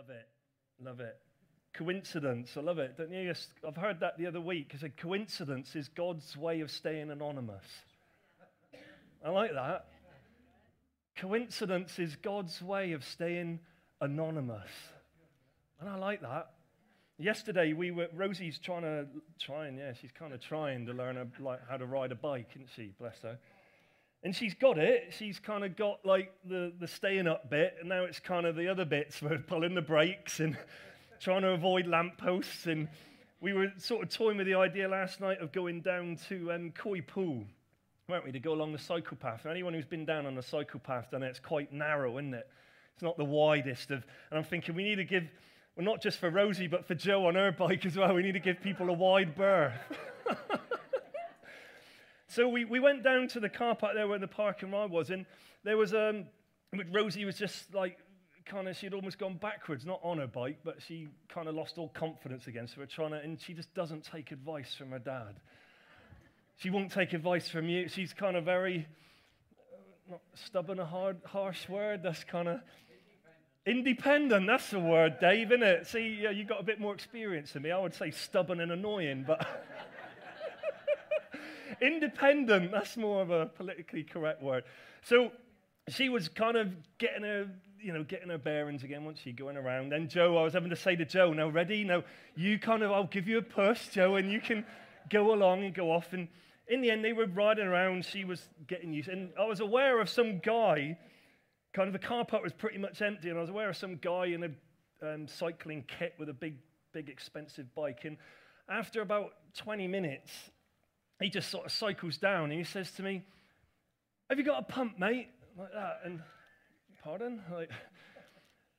Love it. Love it. Coincidence. I love it. Don't you? I've heard that the other week. I said coincidence is God's way of staying anonymous. I like that. Coincidence is God's way of staying anonymous. And I like that. Yesterday, we were, Rosie's trying to, trying, yeah, she's kind of trying to learn a, like, how to ride a bike, isn't she? Bless her. And she's got it. She's kind of got like the, the staying up bit, and now it's kind of the other bits for pulling the brakes and trying to avoid lampposts. And we were sort of toying with the idea last night of going down to um, Coypool, weren't we, to go along the cycle path. And anyone who's been down on the cycle path, then it's quite narrow, isn't it? It's not the widest of. And I'm thinking we need to give, well, not just for Rosie, but for Joe on her bike as well. We need to give people a wide berth. So we, we went down to the car park there where the parking ride was, and there was um, Rosie was just like kind of she'd almost gone backwards, not on her bike, but she kind of lost all confidence again. So we're trying to, and she just doesn't take advice from her dad. She won't take advice from you. She's kind of very uh, not stubborn, a hard, harsh word. That's kind of independent. That's the word, Dave, isn't it? See, yeah, you got a bit more experience than me. I would say stubborn and annoying, but. Independent, that's more of a politically correct word. So she was kind of getting her, you know, getting her bearings again once she going around. Then Joe, I was having to say to Joe, now ready? Now you kind of, I'll give you a push, Joe, and you can go along and go off. And in the end, they were riding around. She was getting used. And I was aware of some guy, kind of the car park was pretty much empty, and I was aware of some guy in a um, cycling kit with a big, big, expensive bike. And after about 20 minutes, he just sort of cycles down and he says to me, Have you got a pump, mate? Like that. And, pardon? Like,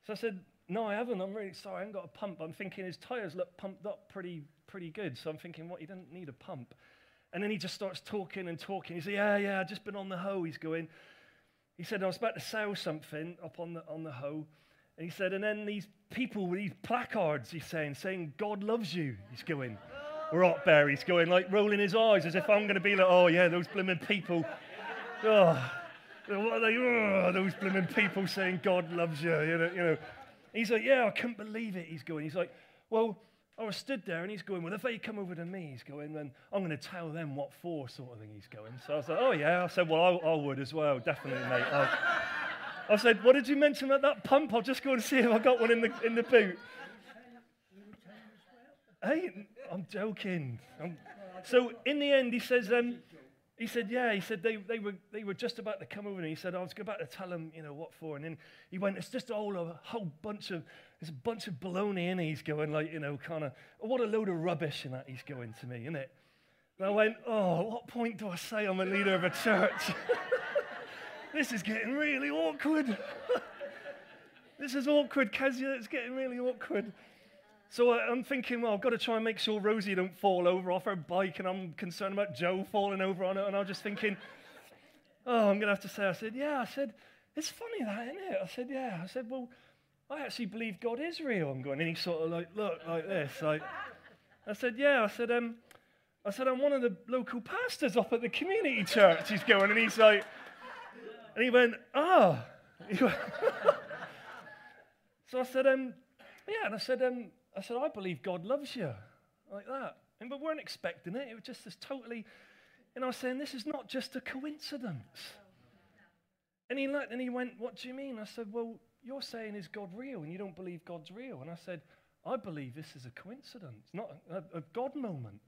so I said, No, I haven't. I'm really sorry. I haven't got a pump. I'm thinking his tires look pumped up pretty, pretty good. So I'm thinking, What? He doesn't need a pump. And then he just starts talking and talking. He said, Yeah, yeah, I've just been on the Hoe. He's going, He said, I was about to sell something up on the, on the Hoe. And he said, And then these people with these placards, he's saying, saying, God loves you. He's going. Rotberry's going like rolling his eyes as if I'm going to be like, oh yeah, those blooming people. Oh, what are they? Oh, those blooming people saying God loves you. You know, you know. He's like, yeah, I couldn't believe it. He's going. He's like, well, I was stood there and he's going, well, if they come over to me, he's going, then I'm going to tell them what for, sort of thing. He's going. So I was like, oh yeah. I said, well, I, I would as well, definitely, mate. I, I said, what did you mention about that pump? I'll just go and see if I got one in the in the boot. Hey, I'm joking. I'm... So in the end, he says, um, he said, yeah, he said they, they, were, they were just about to come over and he said, I was about to tell them, you know, what for. And then he went, it's just a whole, a whole bunch of, there's a bunch of baloney in He's going like, you know, kind of, what a load of rubbish in that he's going to me, isn't it? And I went, oh, at what point do I say I'm a leader of a church? this is getting really awkward. this is awkward, Kezia. It's getting really awkward. So I'm thinking, well, I've got to try and make sure Rosie don't fall over off her bike, and I'm concerned about Joe falling over on it. And I'm just thinking, oh, I'm going to have to say, I said, yeah, I said, it's funny that, isn't it? I said, yeah. I said, well, I actually believe God is real. I'm going, and he sort of like, look, like this. Like, I said, yeah. I said, um, I said, I'm one of the local pastors up at the community church. He's going, and he's like, and he went. Oh. so I said, um, yeah, and I said, um, I said, I believe God loves you. Like that. And we weren't expecting it. It was just this totally, and I was saying, this is not just a coincidence. And he looked and he went, What do you mean? I said, Well, you're saying, Is God real? And you don't believe God's real. And I said, I believe this is a coincidence, not a, a God moment.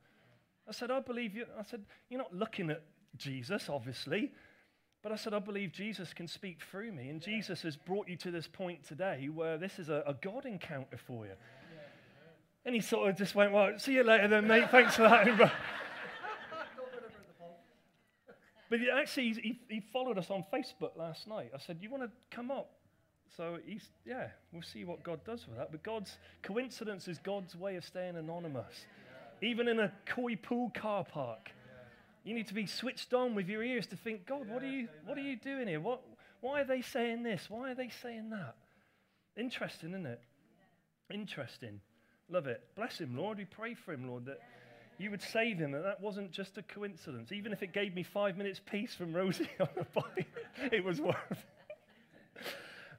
I said, I believe you. I said, You're not looking at Jesus, obviously. But I said, I believe Jesus can speak through me. And Jesus has brought you to this point today where this is a, a God encounter for you. And he sort of just went, Well, see you later then, mate. Thanks for that. but he actually, he, he followed us on Facebook last night. I said, You want to come up? So he's, yeah, we'll see what God does with that. But God's coincidence is God's way of staying anonymous. Even in a Coypool car park, you need to be switched on with your ears to think, God, what are you, what are you doing here? What, why are they saying this? Why are they saying that? Interesting, isn't it? Interesting. Love it. Bless him, Lord. We pray for him, Lord, that you would save him, and that wasn't just a coincidence. Even if it gave me five minutes peace from Rosie on the bike, it was worth it.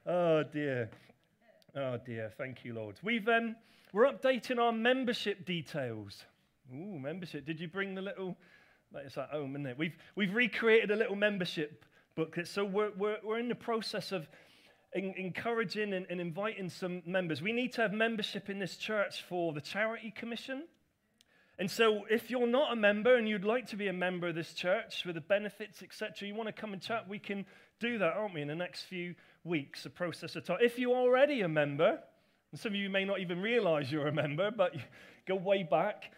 Oh, dear. Oh dear, thank you, Lord. We've um, we're updating our membership details. Ooh, membership. Did you bring the little? It's at home, isn't it? We've we've recreated a little membership booklet. So we're we're, we're in the process of encouraging and, and inviting some members. We need to have membership in this church for the charity commission. And so, if you're not a member and you'd like to be a member of this church with the benefits, etc., you want to come and chat, we can do that, aren't we, in the next few weeks, a process of time. If you're already a member, and some of you may not even realize you're a member, but go way back,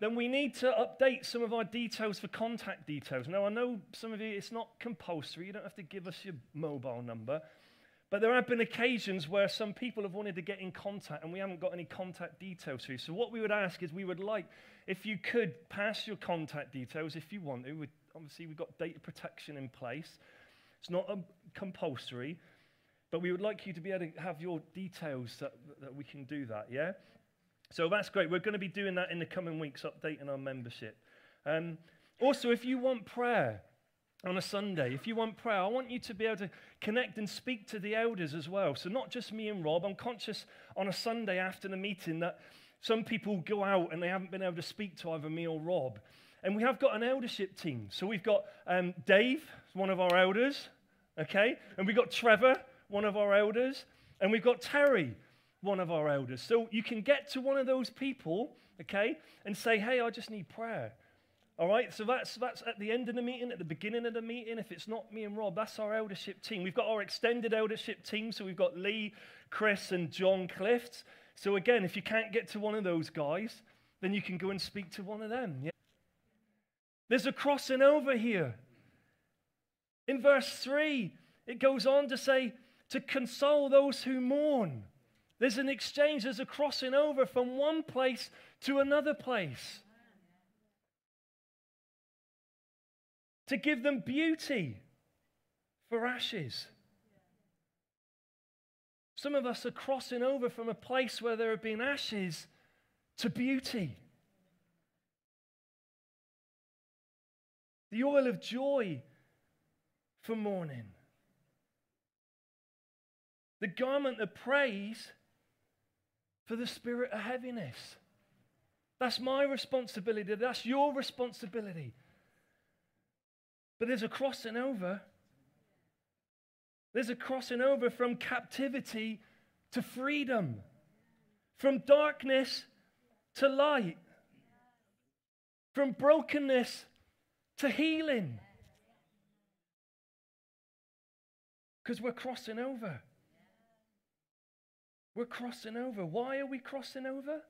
then we need to update some of our details for contact details. Now, I know some of you, it's not compulsory, you don't have to give us your mobile number. But there have been occasions where some people have wanted to get in contact and we haven't got any contact details for you. So, what we would ask is we would like, if you could pass your contact details if you want to. obviously, we've got data protection in place. It's not compulsory, but we would like you to be able to have your details that, that we can do that, yeah? So, that's great. We're going to be doing that in the coming weeks, updating our membership. Um, also, if you want prayer, on a Sunday, if you want prayer, I want you to be able to connect and speak to the elders as well. So, not just me and Rob. I'm conscious on a Sunday after the meeting that some people go out and they haven't been able to speak to either me or Rob. And we have got an eldership team. So, we've got um, Dave, one of our elders, okay? And we've got Trevor, one of our elders. And we've got Terry, one of our elders. So, you can get to one of those people, okay, and say, hey, I just need prayer. All right, so that's, that's at the end of the meeting, at the beginning of the meeting. If it's not me and Rob, that's our eldership team. We've got our extended eldership team, so we've got Lee, Chris, and John Clift. So again, if you can't get to one of those guys, then you can go and speak to one of them. Yeah? There's a crossing over here. In verse 3, it goes on to say, to console those who mourn. There's an exchange, there's a crossing over from one place to another place. To give them beauty for ashes. Some of us are crossing over from a place where there have been ashes to beauty. The oil of joy for mourning. The garment of praise for the spirit of heaviness. That's my responsibility. That's your responsibility. But there's a crossing over. There's a crossing over from captivity to freedom, from darkness to light, from brokenness to healing. Because we're crossing over. We're crossing over. Why are we crossing over?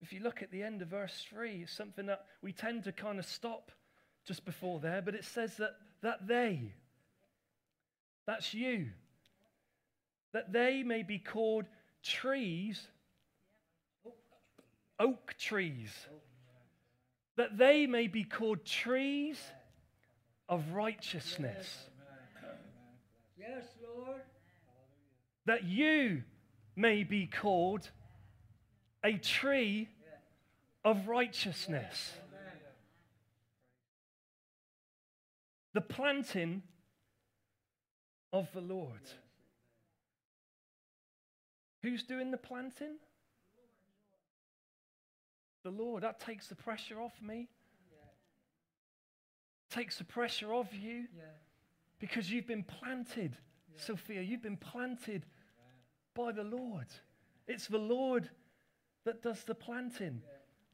If you look at the end of verse 3, it's something that we tend to kind of stop just before there, but it says that, that they, that's you, that they may be called trees, oak trees, that they may be called trees of righteousness. Yes, Lord. That you may be called a tree of righteousness. The planting of the Lord. Who's doing the planting? The Lord. That takes the pressure off me. Takes the pressure off you. Because you've been planted, Sophia. You've been planted by the Lord. It's the Lord that does the planting.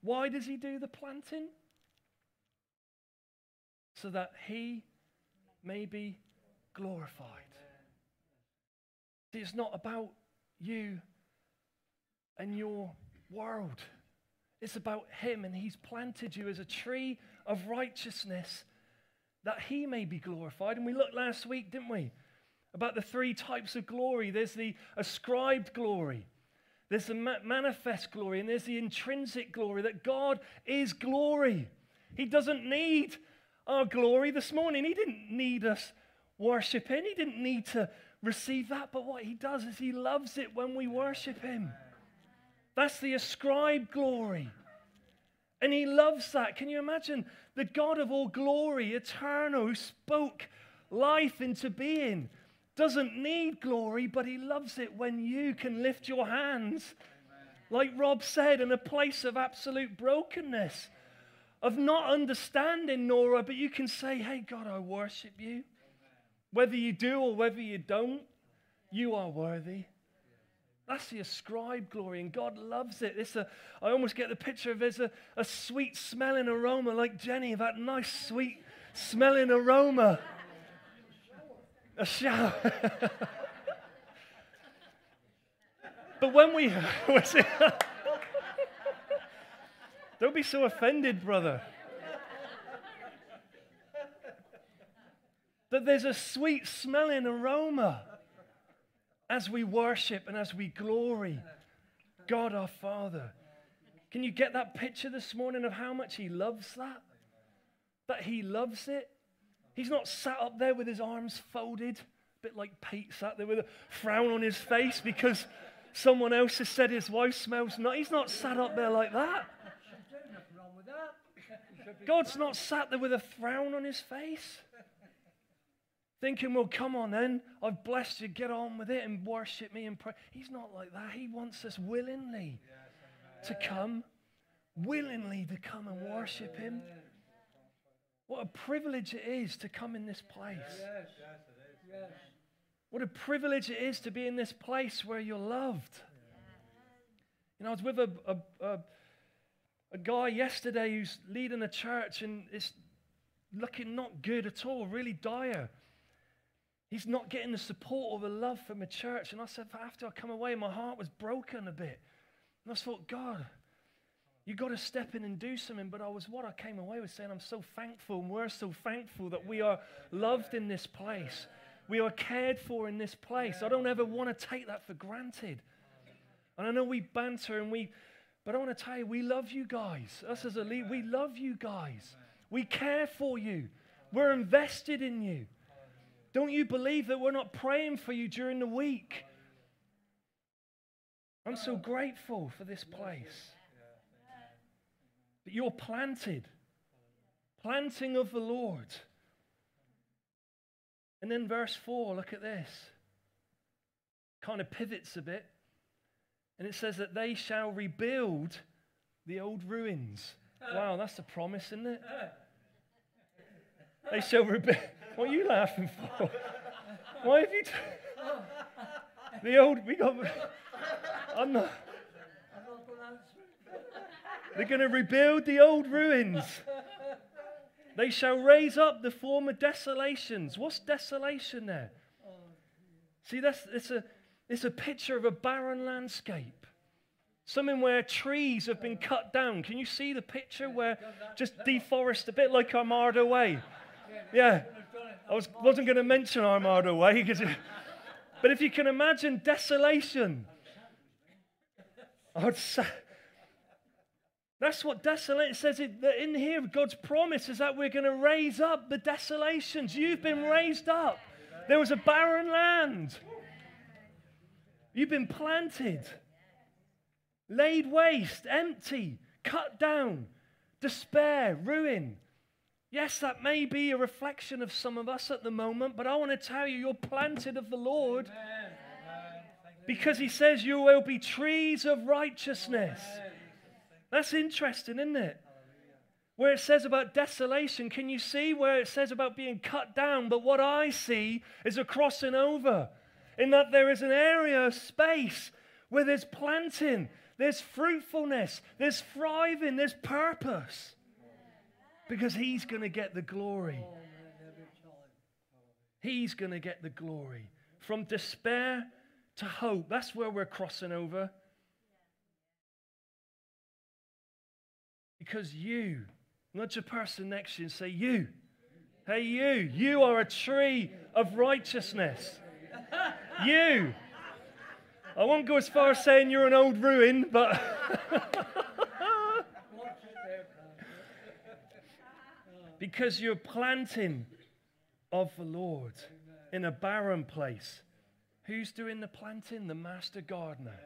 Why does he do the planting? So that he may be glorified. See, it's not about you and your world. It's about him, and he's planted you as a tree of righteousness that he may be glorified. And we looked last week, didn't we? About the three types of glory there's the ascribed glory, there's the manifest glory, and there's the intrinsic glory that God is glory. He doesn't need our glory this morning. He didn't need us worshiping, He didn't need to receive that. But what He does is He loves it when we worship Him. That's the ascribed glory. And He loves that. Can you imagine the God of all glory, eternal, who spoke life into being? doesn't need glory, but he loves it when you can lift your hands, like Rob said, in a place of absolute brokenness, of not understanding Nora, but you can say, Hey, God, I worship you. Whether you do or whether you don't, you are worthy. That's the ascribed glory, and God loves it. It's a, I almost get the picture of there's a, a sweet smelling aroma, like Jenny, that nice sweet smelling aroma. A shower. but when we, don't be so offended, brother. That there's a sweet smelling aroma as we worship and as we glory God our Father. Can you get that picture this morning of how much He loves that? That He loves it? He's not sat up there with his arms folded, a bit like Pete sat there with a frown on his face because someone else has said his wife smells not. He's not sat up there like that. God's not sat there with a frown on his face. Thinking, well, come on then, I've blessed you, get on with it and worship me and pray. He's not like that. He wants us willingly to come, willingly to come and worship him. What a privilege it is to come in this place. What a privilege it is to be in this place where you're loved. You know, I was with a, a, a, a guy yesterday who's leading a church and it's looking not good at all, really dire. He's not getting the support or the love from the church. And I said, after I come away, my heart was broken a bit. And I thought, God, you got to step in and do something. But I was what I came away with saying, I'm so thankful, and we're so thankful that we are loved in this place. We are cared for in this place. I don't ever want to take that for granted. And I know we banter and we, but I want to tell you, we love you guys. Us as a lead, we love you guys. We care for you. We're invested in you. Don't you believe that we're not praying for you during the week? I'm so grateful for this place. That you're planted, planting of the Lord. And then verse 4, look at this. Kind of pivots a bit. And it says that they shall rebuild the old ruins. Wow, that's a promise, isn't it? They shall rebuild. What are you laughing for? Why have you. T- the old. We got. I'm not. They're going to rebuild the old ruins. They shall raise up the former desolations. What's desolation there? See, that's it's a it's a picture of a barren landscape. Something where trees have been cut down. Can you see the picture where just deforest a bit like Armada Way? Yeah. I was, wasn't going to mention Armada Way because but if you can imagine desolation, I would say that's what desolate says it, that in here. God's promise is that we're going to raise up the desolations. You've been raised up. There was a barren land. You've been planted, laid waste, empty, cut down, despair, ruin. Yes, that may be a reflection of some of us at the moment, but I want to tell you, you're planted of the Lord because He says you will be trees of righteousness. That's interesting, isn't it? Where it says about desolation, can you see where it says about being cut down? But what I see is a crossing over, in that there is an area of space where there's planting, there's fruitfulness, there's thriving, there's purpose. Because He's going to get the glory. He's going to get the glory. From despair to hope. That's where we're crossing over. Because you, nudge a person next to you and say, You, hey, you, you are a tree of righteousness. You. I won't go as far as saying you're an old ruin, but. because you're planting of the Lord in a barren place. Who's doing the planting? The master gardener.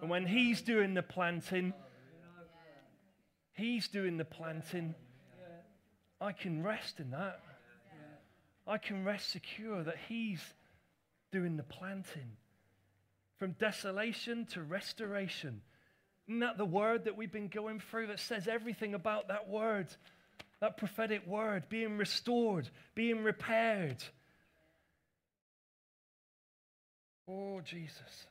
And when he's doing the planting, he's doing the planting. I can rest in that. I can rest secure that He's doing the planting. From desolation to restoration. Isn't that the word that we've been going through that says everything about that word? That prophetic word being restored, being repaired. Oh, Jesus.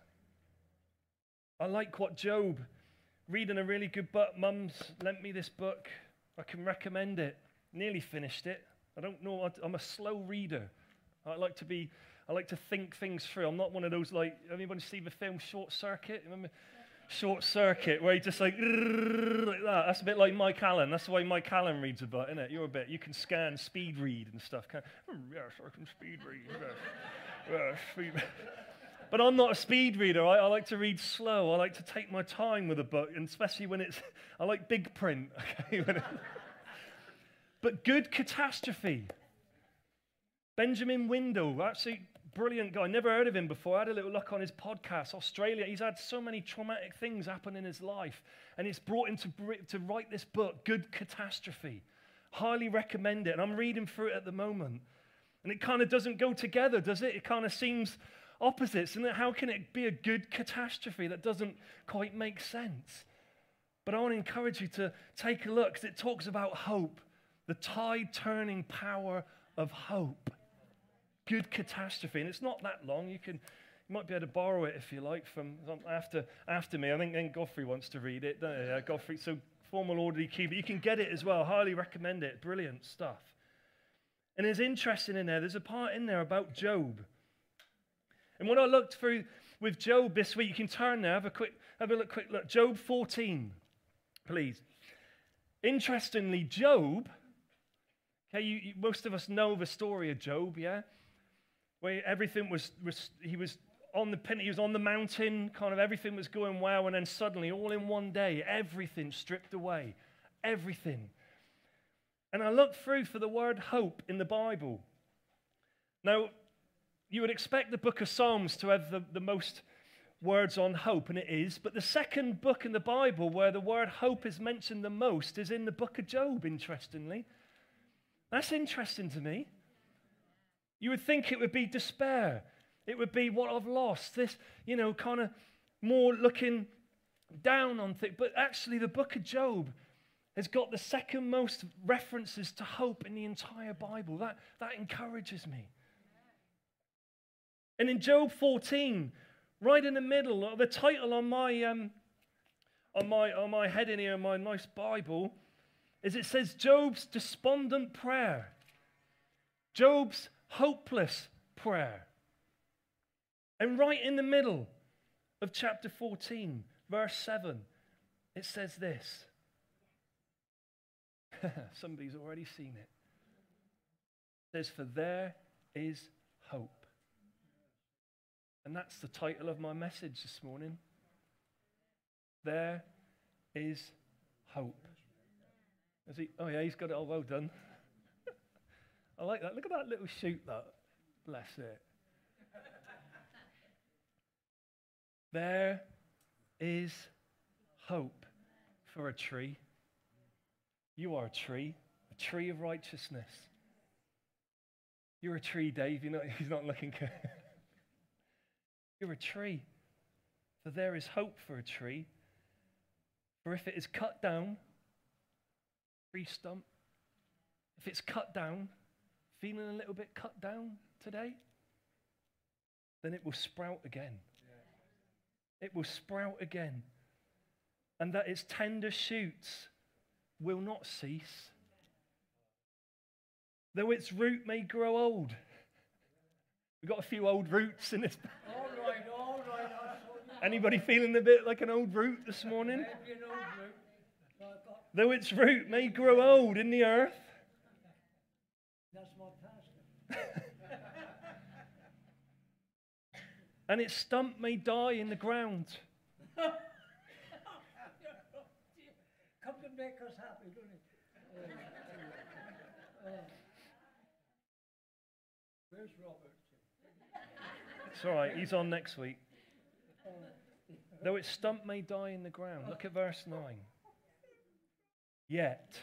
I like what Job, reading a really good book. Mum's lent me this book. I can recommend it. Nearly finished it. I don't know. I'm a slow reader. I like to be, I like to think things through. I'm not one of those like, anybody see the film Short Circuit? Remember? Short Circuit, where he just like, like that. That's a bit like Mike Allen. That's the way Mike Allen reads a book, isn't it? You're a bit, you can scan, speed read and stuff. Can, oh, yes, I can speed read. Yes. yes, speed but I'm not a speed reader. I, I, like to read slow. I like to take my time with a book, and especially when it's, I like big print. Okay? But good catastrophe. Benjamin Windle, actually brilliant guy. Never heard of him before. I had a little look on his podcast. Australia. He's had so many traumatic things happen in his life, and it's brought him to, to write this book, Good Catastrophe. Highly recommend it. And I'm reading through it at the moment. And it kind of doesn't go together, does it? It kind of seems opposites. And how can it be a good catastrophe that doesn't quite make sense? But I want to encourage you to take a look because it talks about hope, the tide turning power of hope. Good catastrophe. And it's not that long. You can you might be able to borrow it if you like from after after me. I think, then Godfrey wants to read it. Uh, Godfrey, so formal orderly key, but you can get it as well. Highly recommend it. Brilliant stuff. And it's interesting in there. There's a part in there about Job. And when I looked through with Job this week, you can turn there, have a quick, have a look, quick look. Job 14, please. Interestingly, Job, okay, you, you, most of us know the story of Job, yeah? Where everything was, was, he was on the he was on the mountain, kind of everything was going well, and then suddenly, all in one day, everything stripped away. Everything. And I looked through for the word hope in the Bible. Now, you would expect the book of Psalms to have the, the most words on hope, and it is. But the second book in the Bible where the word hope is mentioned the most is in the book of Job, interestingly. That's interesting to me. You would think it would be despair. It would be what I've lost. This, you know, kind of more looking down on things. But actually, the book of Job has got the second most references to hope in the entire Bible. That, that encourages me. And in Job 14, right in the middle, of the title on my, um, on my, on my head in here, my nice Bible, is it says Job's despondent prayer, Job's hopeless prayer. And right in the middle of chapter 14, verse 7, it says this. Somebody's already seen it. It says, For there is hope. And that's the title of my message this morning. There is hope. He? Oh, yeah, he's got it all well done. I like that. Look at that little shoot, that. Bless it. there is hope for a tree. You are a tree, a tree of righteousness. You're a tree, Dave. You know, he's not looking. good. You're a tree. For there is hope for a tree. For if it is cut down, tree stump, if it's cut down, feeling a little bit cut down today, then it will sprout again. It will sprout again. And that its tender shoots will not cease. Though its root may grow old. We've got a few old roots in this. All right, all right. Anybody feeling a bit like an old root this morning? Though its root may grow old in the earth. That's my pastor. and its stump may die in the ground. Come to make us happy, don't it? Uh, uh, where's Robert? It's all right, he's on next week. Though its stump may die in the ground. Look at verse 9. Yet.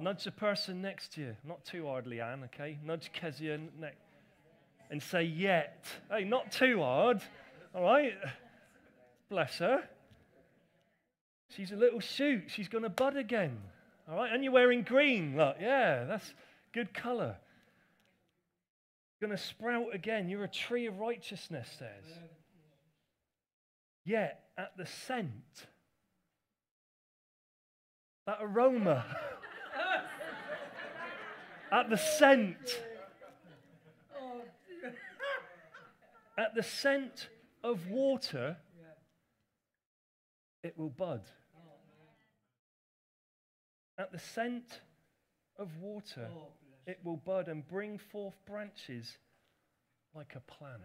Nudge the person next to you. Not too hard, Leanne, okay? Nudge Kezia next. And say, yet. Hey, not too hard. All right? Bless her. She's a little shoot. She's going to bud again. All right? And you're wearing green. Look, yeah, that's good color. Going to sprout again. You're a tree of righteousness, says. Yet, at the scent, that aroma, at the scent, at the scent of water, it will bud. At the scent of water, it will bud and bring forth branches like a plant.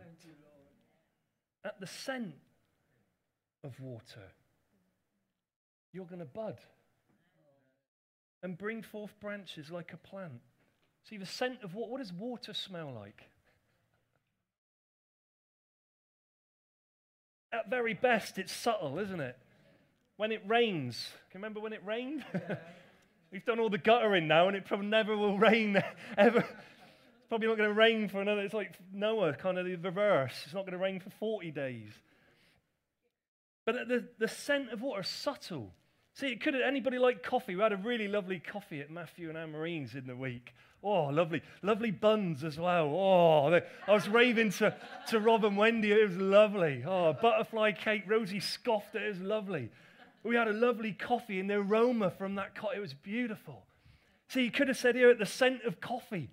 At the scent of water, you're going to bud and bring forth branches like a plant. See, the scent of what? What does water smell like? At very best, it's subtle, isn't it? When it rains, can you remember when it rained? We've done all the guttering now, and it probably never will rain ever. It's probably not going to rain for another. It's like Noah, kind of the reverse. It's not going to rain for 40 days. But the, the scent of water is subtle. See, could anybody like coffee. We had a really lovely coffee at Matthew and Anne Marine's in the week. Oh, lovely. Lovely buns as well. Oh, they, I was raving to, to Rob and Wendy. It was lovely. Oh, butterfly cake. Rosie scoffed it. It was lovely. We had a lovely coffee, and the aroma from that coffee, it was beautiful. See, you could have said here at the scent of coffee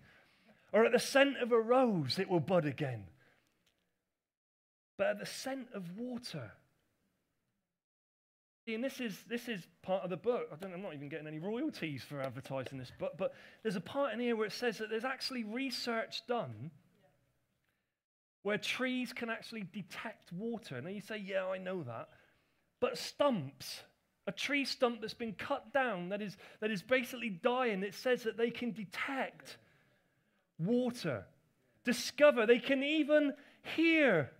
or at the scent of a rose, it will bud again. But at the scent of water, and this is this is part of the book. I don't, I'm not even getting any royalties for advertising this book, but there's a part in here where it says that there's actually research done where trees can actually detect water. Now you say, yeah, I know that, but stumps, a tree stump that's been cut down that is that is basically dying, it says that they can detect water, discover, they can even hear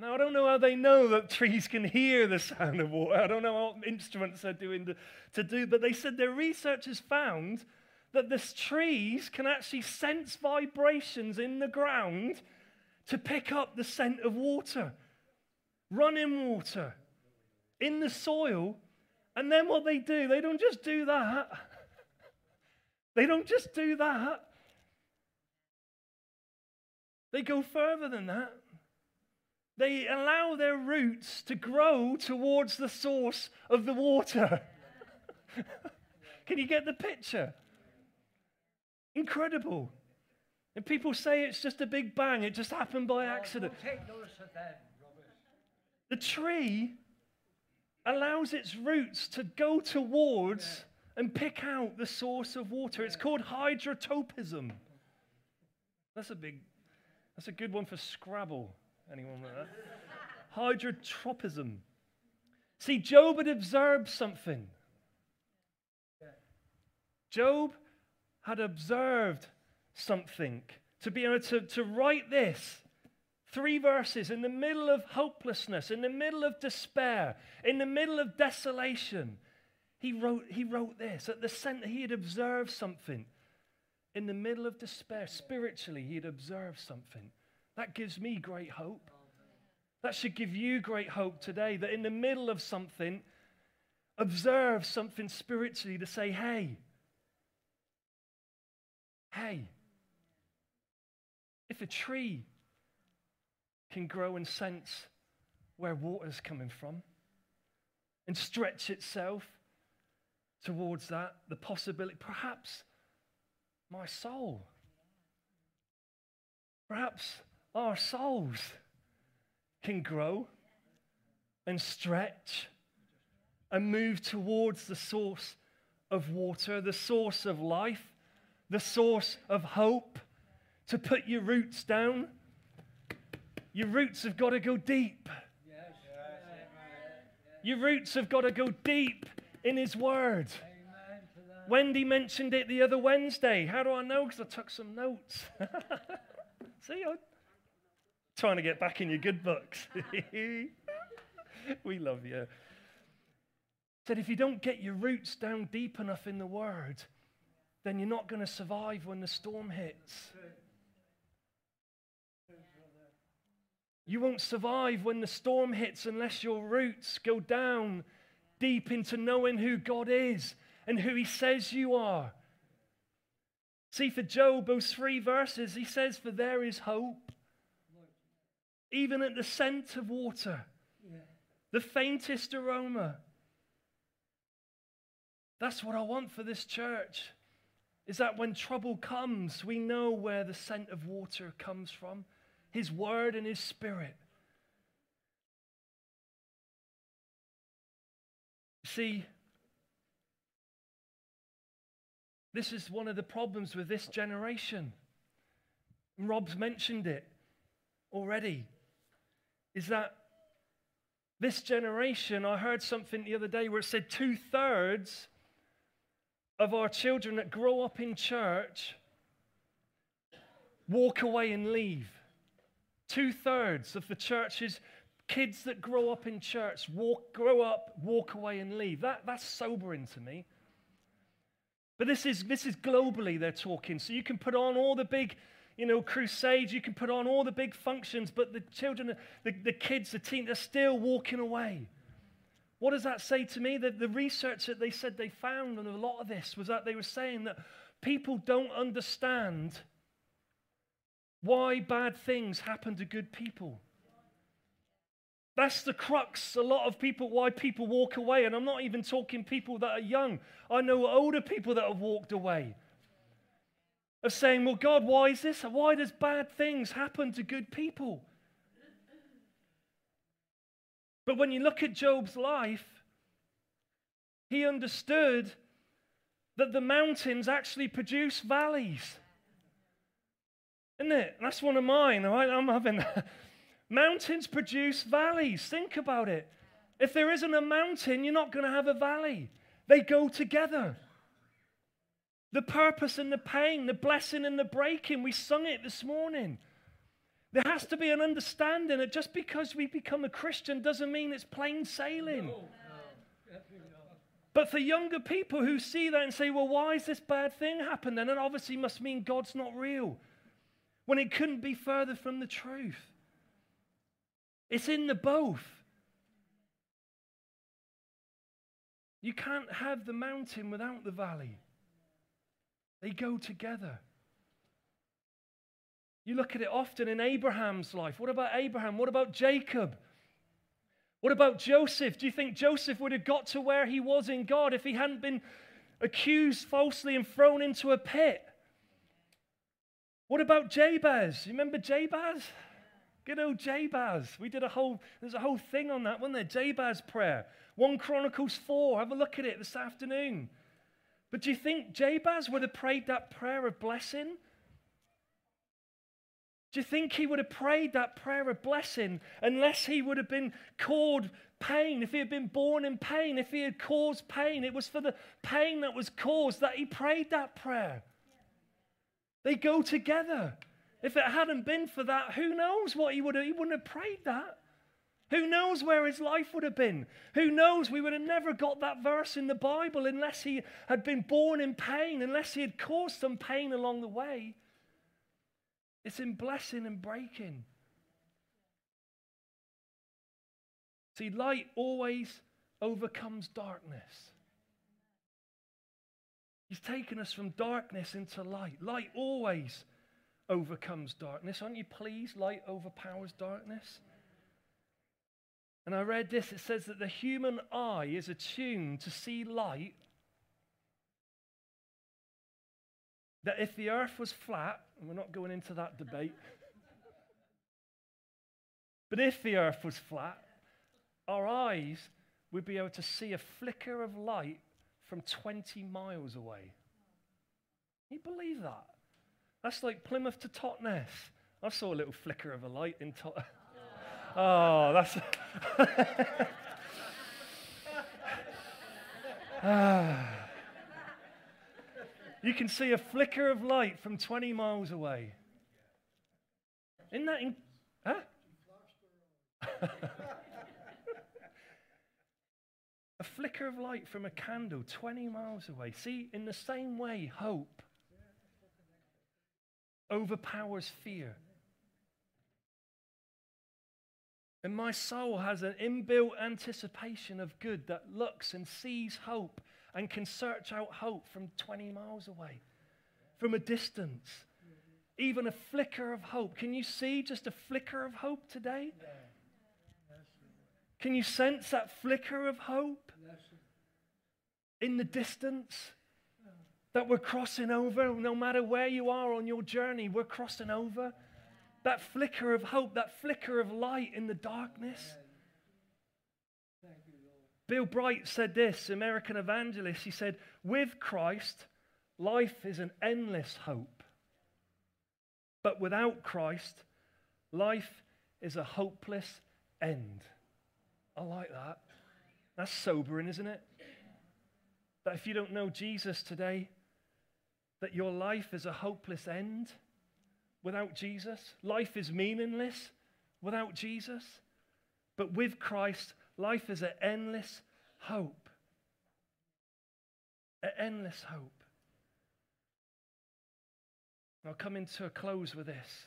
now, I don't know how they know that trees can hear the sound of water. I don't know what instruments they're doing to, to do, but they said their research has found that the trees can actually sense vibrations in the ground to pick up the scent of water, running water in the soil. And then what they do, they don't just do that. They don't just do that. They go further than that. They allow their roots to grow towards the source of the water. Can you get the picture? Incredible. And people say it's just a big bang, it just happened by accident. take notice of that, Robert. The tree allows its roots to go towards and pick out the source of water. It's called hydrotropism. That's a big, that's a good one for Scrabble. Anyone with that? Hydrotropism. See, Job had observed something. Job had observed something to be able to, to write this. Three verses in the middle of hopelessness, in the middle of despair, in the middle of desolation. He wrote, he wrote this. At the center, he had observed something. In the middle of despair, spiritually, he had observed something. That gives me great hope. That should give you great hope today that in the middle of something, observe something spiritually to say, hey, hey, if a tree can grow and sense where water's coming from and stretch itself towards that, the possibility, perhaps my soul, perhaps our souls can grow and stretch and move towards the source of water, the source of life, the source of hope, to put your roots down. Your roots have got to go deep. Your roots have got to go deep in His Word. Wendy mentioned it the other Wednesday. How do I know? Because I took some notes. See, I'm trying to get back in your good books. we love you. Said if you don't get your roots down deep enough in the Word, then you're not going to survive when the storm hits. You won't survive when the storm hits unless your roots go down deep into knowing who God is and who He says you are. See, for Job, those three verses, he says, For there is hope, even at the scent of water, the faintest aroma. That's what I want for this church. Is that when trouble comes, we know where the scent of water comes from His Word and His Spirit. See, this is one of the problems with this generation. Rob's mentioned it already. Is that this generation, I heard something the other day where it said two thirds of our children that grow up in church walk away and leave. Two thirds of the church's kids that grow up in church walk, grow up, walk away, and leave. That, that's sobering to me. But this is, this is globally they're talking. So you can put on all the big, you know, crusades, you can put on all the big functions, but the children, the, the kids, the teen, they're still walking away. What does that say to me? The, the research that they said they found on a lot of this was that they were saying that people don't understand why bad things happen to good people. That's the crux. A lot of people, why people walk away. And I'm not even talking people that are young. I know older people that have walked away. Of saying, well, God, why is this? Why does bad things happen to good people? But when you look at Job's life, he understood that the mountains actually produce valleys. Isn't it? That's one of mine. I'm having mountains produce valleys. Think about it. If there isn't a mountain, you're not going to have a valley. They go together. The purpose and the pain, the blessing and the breaking. We sung it this morning. There has to be an understanding that just because we become a Christian doesn't mean it's plain sailing. No, no, but for younger people who see that and say, well, why is this bad thing happen? And it obviously must mean God's not real. When it couldn't be further from the truth. It's in the both. You can't have the mountain without the valley, they go together. You look at it often in Abraham's life. What about Abraham? What about Jacob? What about Joseph? Do you think Joseph would have got to where he was in God if he hadn't been accused falsely and thrown into a pit? What about Jabez? You remember Jabez? Good old Jabez. We did a whole, there's a whole thing on that, wasn't there? Jabez prayer. 1 Chronicles 4. Have a look at it this afternoon. But do you think Jabez would have prayed that prayer of blessing? Do you think he would have prayed that prayer of blessing unless he would have been called pain? If he had been born in pain, if he had caused pain, it was for the pain that was caused that he prayed that prayer. They go together. If it hadn't been for that, who knows what he would have, he wouldn't have prayed that. Who knows where his life would have been? Who knows? We would have never got that verse in the Bible unless he had been born in pain, unless he had caused some pain along the way. It's in blessing and breaking. See, light always overcomes darkness. He's taken us from darkness into light. Light always overcomes darkness. Aren't you pleased? Light overpowers darkness. And I read this it says that the human eye is attuned to see light. That if the earth was flat, and we're not going into that debate. but if the earth was flat, our eyes would be able to see a flicker of light from 20 miles away. Can you believe that? That's like Plymouth to Totnes. I saw a little flicker of a light in Tot. oh, that's. You can see a flicker of light from 20 miles away. Isn't that. In- huh? a flicker of light from a candle 20 miles away. See, in the same way, hope overpowers fear. And my soul has an inbuilt anticipation of good that looks and sees hope and can search out hope from 20 miles away, from a distance. Even a flicker of hope. Can you see just a flicker of hope today? Can you sense that flicker of hope in the distance? That we're crossing over, no matter where you are on your journey, we're crossing over. That flicker of hope, that flicker of light in the darkness. Bill Bright said this, American evangelist. He said, With Christ, life is an endless hope. But without Christ, life is a hopeless end. I like that. That's sobering, isn't it? That if you don't know Jesus today, that your life is a hopeless end without Jesus. Life is meaningless without Jesus. But with Christ, life is an endless hope. An endless hope. I'll come into a close with this.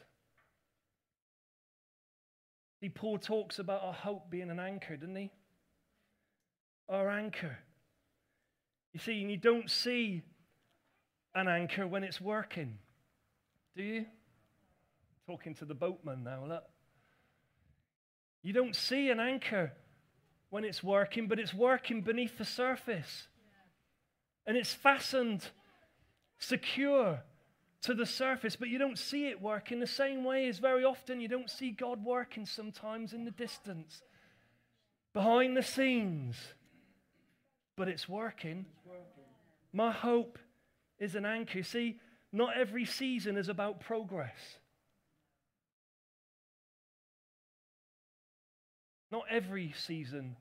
See, Paul talks about our hope being an anchor, doesn't he? Our anchor. You see, and you don't see an anchor when it's working, do you? Talking to the boatman now, look. You don't see an anchor when it's working, but it's working beneath the surface. And it's fastened, secure to the surface, but you don't see it work in the same way as very often you don't see God working sometimes in the distance, behind the scenes. But it's working. My hope is an anchor. See, not every season is about progress. Not every season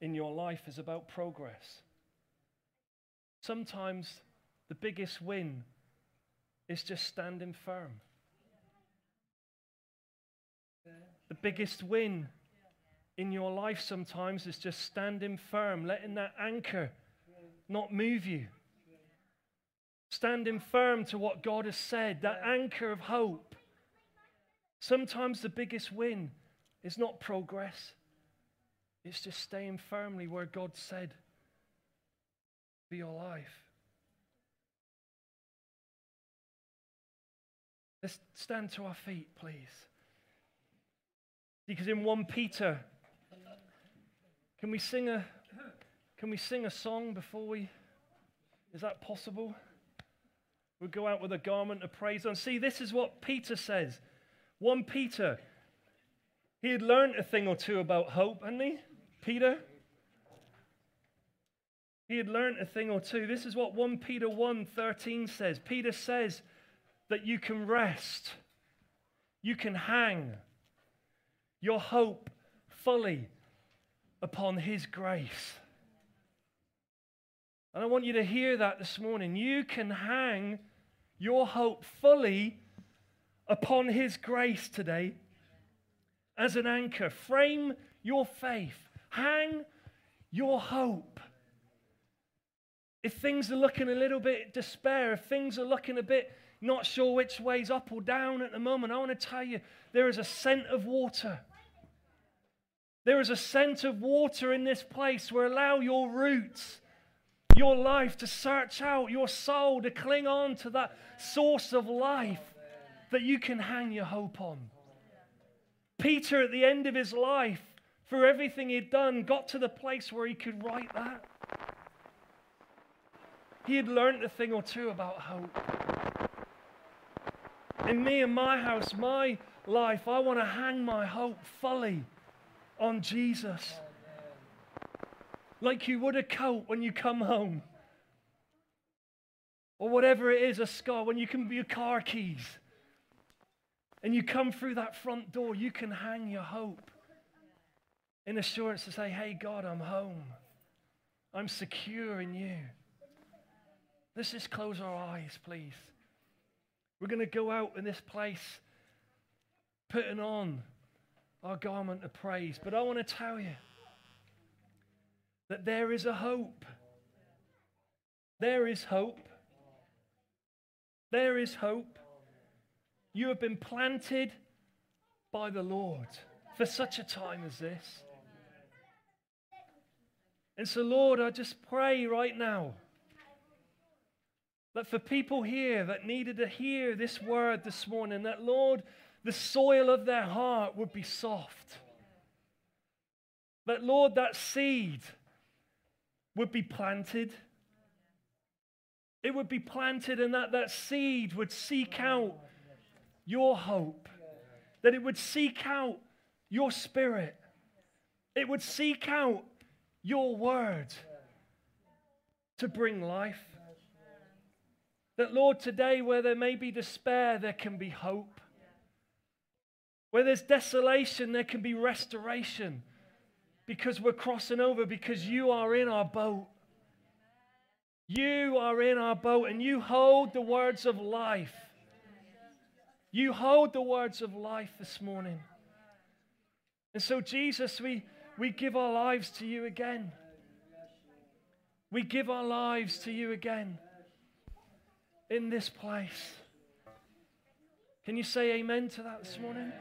in your life is about progress. Sometimes the biggest win is just standing firm. The biggest win in your life sometimes is just standing firm, letting that anchor not move you. Standing firm to what God has said, that anchor of hope. Sometimes the biggest win is not progress, it's just staying firmly where God said for your life. Let's stand to our feet, please. Because in 1 Peter, can we sing a can we sing a song before we is that possible? We'll go out with a garment of praise on. See, this is what Peter says. 1 Peter. He had learned a thing or two about hope, hadn't he? Peter? He had learned a thing or two. This is what 1 Peter 1 13 says. Peter says, that you can rest, you can hang your hope fully upon His grace. And I want you to hear that this morning. You can hang your hope fully upon His grace today as an anchor. Frame your faith, hang your hope. If things are looking a little bit despair, if things are looking a bit not sure which way's up or down at the moment, I want to tell you there is a scent of water. There is a scent of water in this place where allow your roots, your life to search out, your soul to cling on to that source of life that you can hang your hope on. Peter, at the end of his life, for everything he'd done, got to the place where he could write that. He had learned a thing or two about hope. In me and my house, my life, I want to hang my hope fully on Jesus. Like you would a coat when you come home. Or whatever it is, a scar, when you can be your car keys. And you come through that front door, you can hang your hope in assurance to say, Hey, God, I'm home. I'm secure in you. Let's just close our eyes, please. We're going to go out in this place putting on our garment of praise. But I want to tell you that there is a hope. There is hope. There is hope. You have been planted by the Lord for such a time as this. And so, Lord, I just pray right now that for people here that needed to hear this word this morning, that, Lord, the soil of their heart would be soft. That, Lord, that seed would be planted. It would be planted, and that that seed would seek out your hope, that it would seek out your spirit, it would seek out your word to bring life. That, Lord, today where there may be despair, there can be hope. Where there's desolation, there can be restoration because we're crossing over, because you are in our boat. You are in our boat and you hold the words of life. You hold the words of life this morning. And so, Jesus, we, we give our lives to you again. We give our lives to you again in this place. Can you say amen to that this morning?